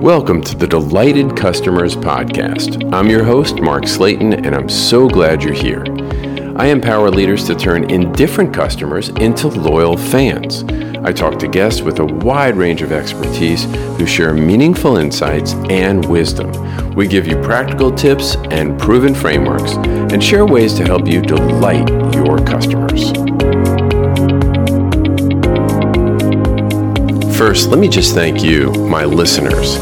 Welcome to the Delighted Customers Podcast. I'm your host, Mark Slatin, and I'm so glad you're here. I empower leaders to turn indifferent customers into loyal fans. I talk to guests with a wide range of expertise who share meaningful insights and wisdom. We give you practical tips and proven frameworks and share ways to help you delight your customers. First, let me just thank you, my listeners.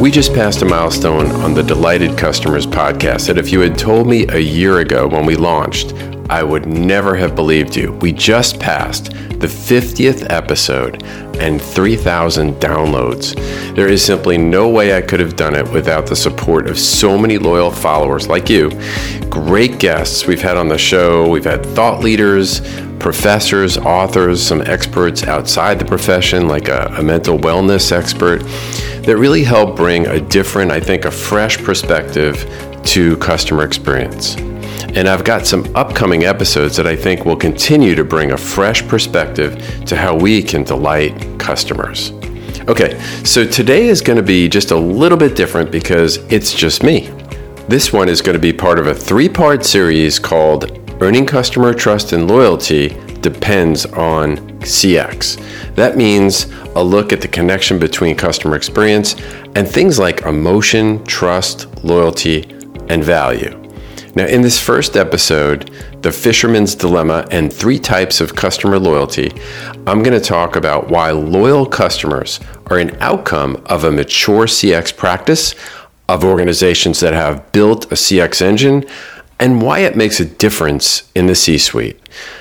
We just passed a milestone on the Delighted Customers podcast that if you had told me a year ago when we launched, I would never have believed you. We just passed the 50th episode and 3,000 downloads. There is simply no way I could have done it without the support of so many loyal followers like you. Great guests we've had on the show. We've had thought leaders, professors, authors, some experts outside the profession, like a, a mental wellness expert, that really help bring a different, I think, a fresh perspective to customer experience. And I've got some upcoming episodes that I think will continue to bring a fresh perspective to how we can delight customers. Okay, so today is going to be just a little bit different because it's just me. This one is going to be part of a three part series called Earning Customer Trust and Loyalty Depends on CX. That means a look at the connection between customer experience and things like emotion, trust, loyalty, and value. Now, in this first episode, The Fisherman's Dilemma and Three Types of Customer Loyalty, I'm going to talk about why loyal customers are an outcome of a mature CX practice, of organizations that have built a CX engine, and why it makes a difference in the C suite.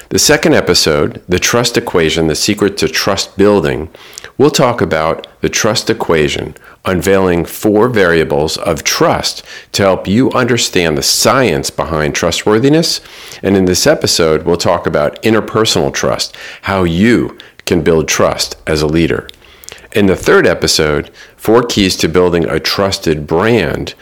The second episode, The Trust Equation The Secret to Trust Building, we'll talk about the trust equation, unveiling four variables of trust to help you understand the science behind trustworthiness. And in this episode, we'll talk about interpersonal trust, how you can build trust as a leader. In the third episode, Four Keys to Building a Trusted Brand,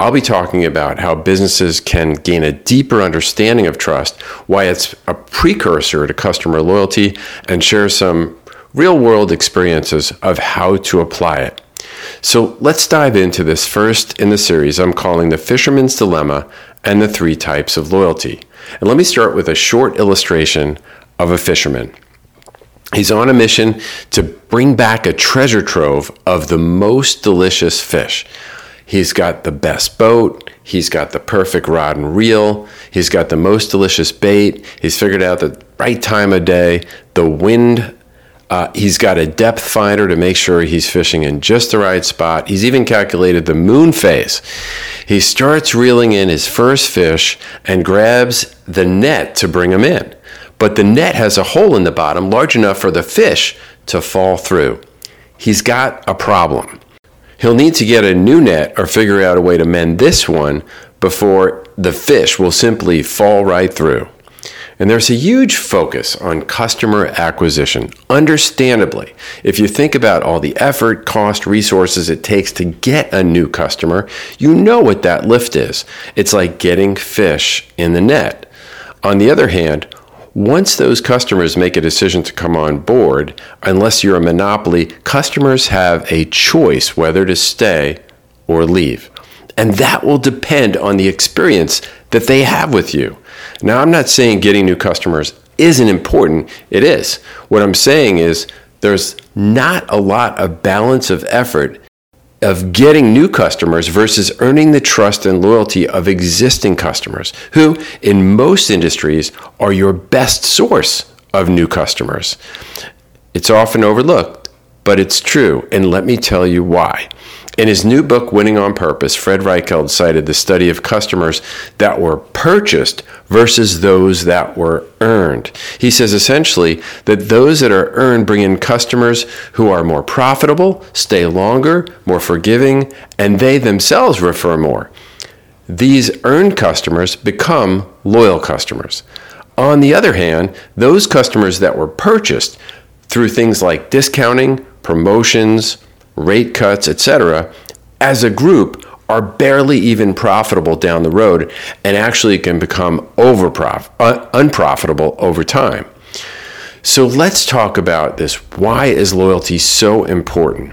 I'll be talking about how businesses can gain a deeper understanding of trust, why it's a precursor to customer loyalty, and share some real world experiences of how to apply it. So let's dive into this first in the series I'm calling The Fisherman's Dilemma and the Three Types of Loyalty. And let me start with a short illustration of a fisherman. He's on a mission to bring back a treasure trove of the most delicious fish. He's got the best boat. He's got the perfect rod and reel. He's got the most delicious bait. He's figured out the right time of day, the wind. Uh, he's got a depth finder to make sure he's fishing in just the right spot. He's even calculated the moon phase. He starts reeling in his first fish and grabs the net to bring him in. But the net has a hole in the bottom large enough for the fish to fall through. He's got a problem. He'll need to get a new net or figure out a way to mend this one before the fish will simply fall right through. And there's a huge focus on customer acquisition. Understandably, if you think about all the effort, cost, resources it takes to get a new customer, you know what that lift is. It's like getting fish in the net. On the other hand, once those customers make a decision to come on board, unless you're a monopoly, customers have a choice whether to stay or leave. And that will depend on the experience that they have with you. Now, I'm not saying getting new customers isn't important, it is. What I'm saying is there's not a lot of balance of effort of getting new customers versus earning the trust and loyalty of existing customers, who, in most industries, are your best source of new customers. It's often overlooked, but it's true, and let me tell you why. In his new book, Winning on Purpose, Fred Reichheld cited the study of customers that were purchased versus those that were earned. He says essentially that those that are earned bring in customers who are more profitable, stay longer, more forgiving, and they themselves refer more. These earned customers become loyal customers. On the other hand, those customers that were purchased through things like discounting, promotions, rate cuts, etc., as a group are barely even profitable down the road and actually can become over unprofitable over time. So let's talk about this. Why is loyalty so important?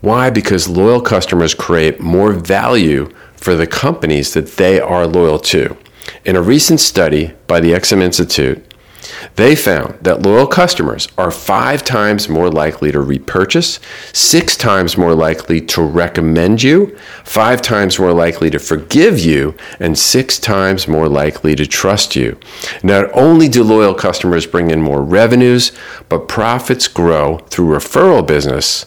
Why? Because loyal customers create more value for the companies that they are loyal to. In a recent study by the XM Institute, they found that loyal customers are five times more likely to repurchase, six times more likely to recommend you, five times more likely to forgive you, and six times more likely to trust you. Not only do loyal customers bring in more revenues, but profits grow through referral business,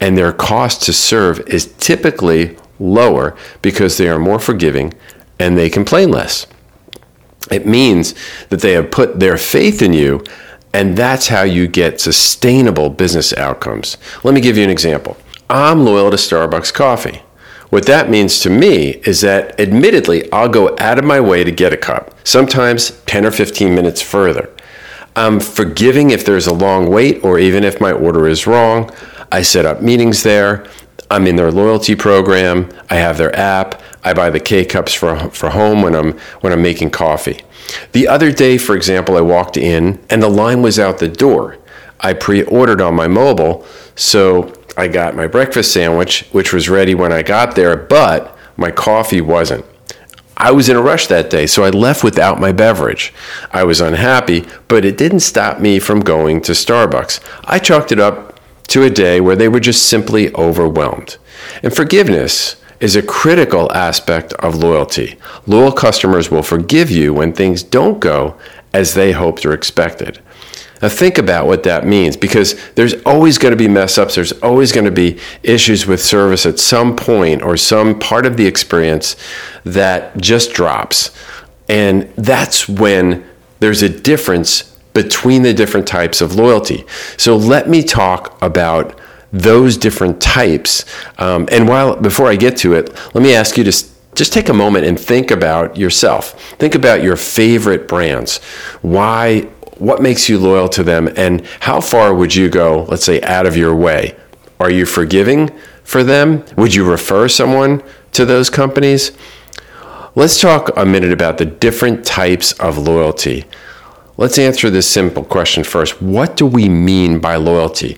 and their cost to serve is typically lower because they are more forgiving and they complain less. It means that they have put their faith in you, and that's how you get sustainable business outcomes. Let me give you an example. I'm loyal to Starbucks coffee. What that means to me is that, admittedly, I'll go out of my way to get a cup, sometimes 10 or 15 minutes further. I'm forgiving if there's a long wait or even if my order is wrong. I set up meetings there. I'm in their loyalty program. I have their app. I buy the K cups for, for home when I'm when I'm making coffee. The other day, for example, I walked in and the line was out the door. I pre-ordered on my mobile, so I got my breakfast sandwich, which was ready when I got there, but my coffee wasn't. I was in a rush that day, so I left without my beverage. I was unhappy, but it didn't stop me from going to Starbucks. I chalked it up to a day where they were just simply overwhelmed. And forgiveness is a critical aspect of loyalty. Loyal customers will forgive you when things don't go as they hoped or expected. Now, think about what that means because there's always going to be mess ups. There's always going to be issues with service at some point or some part of the experience that just drops. And that's when there's a difference between the different types of loyalty. So, let me talk about those different types. Um, and while before I get to it, let me ask you to just take a moment and think about yourself. Think about your favorite brands. Why? What makes you loyal to them, and how far would you go? Let's say out of your way. Are you forgiving for them? Would you refer someone to those companies? Let's talk a minute about the different types of loyalty. Let's answer this simple question first. What do we mean by loyalty?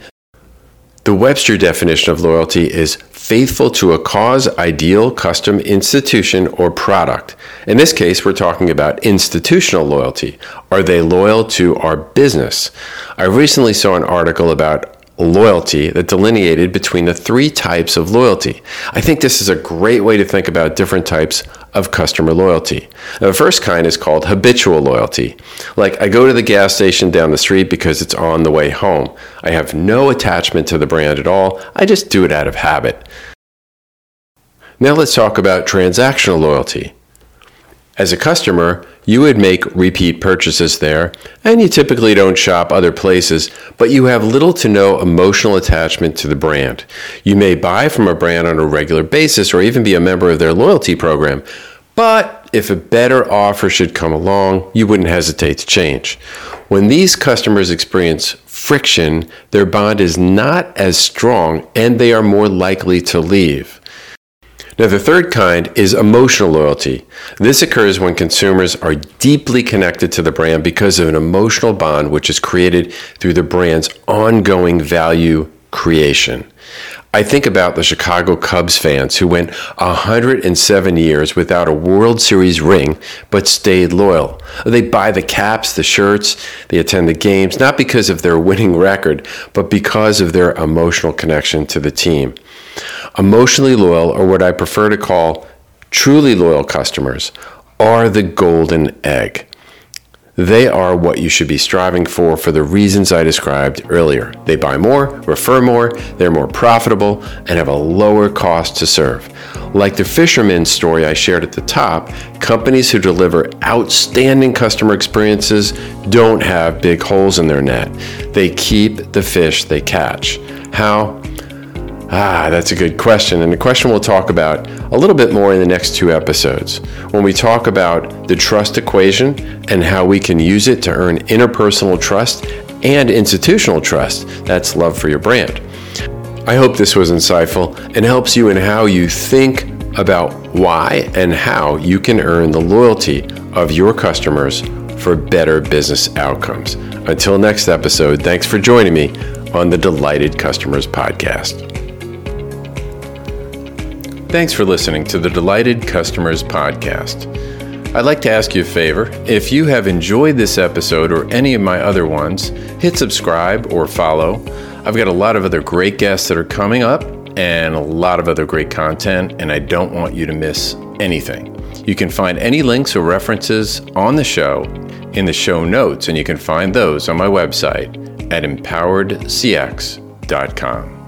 The Webster definition of loyalty is faithful to a cause, ideal, custom, institution, or product. In this case, we're talking about institutional loyalty. Are they loyal to our business? I recently saw an article about loyalty that delineated between the three types of loyalty. I think this is a great way to think about different types of customer loyalty. Now, the first kind is called habitual loyalty. Like I go to the gas station down the street because it's on the way home. I have no attachment to the brand at all. I just do it out of habit. Now let's talk about transactional loyalty. As a customer, you would make repeat purchases there, and you typically don't shop other places, but you have little to no emotional attachment to the brand. You may buy from a brand on a regular basis or even be a member of their loyalty program, but if a better offer should come along, you wouldn't hesitate to change. When these customers experience friction, their bond is not as strong and they are more likely to leave. Now, the third kind is emotional loyalty. This occurs when consumers are deeply connected to the brand because of an emotional bond which is created through the brand's ongoing value creation. I think about the Chicago Cubs fans who went 107 years without a World Series ring but stayed loyal. They buy the caps, the shirts, they attend the games, not because of their winning record, but because of their emotional connection to the team. Emotionally loyal, or what I prefer to call truly loyal customers, are the golden egg. They are what you should be striving for for the reasons I described earlier. They buy more, refer more, they're more profitable, and have a lower cost to serve. Like the fisherman story I shared at the top, companies who deliver outstanding customer experiences don't have big holes in their net. They keep the fish they catch. How? Ah, that's a good question. And the question we'll talk about a little bit more in the next two episodes when we talk about the trust equation and how we can use it to earn interpersonal trust and institutional trust. That's love for your brand. I hope this was insightful and helps you in how you think about why and how you can earn the loyalty of your customers for better business outcomes. Until next episode, thanks for joining me on the Delighted Customers Podcast. Thanks for listening to the Delighted Customers Podcast. I'd like to ask you a favor. If you have enjoyed this episode or any of my other ones, hit subscribe or follow. I've got a lot of other great guests that are coming up and a lot of other great content, and I don't want you to miss anything. You can find any links or references on the show in the show notes, and you can find those on my website at empoweredcx.com.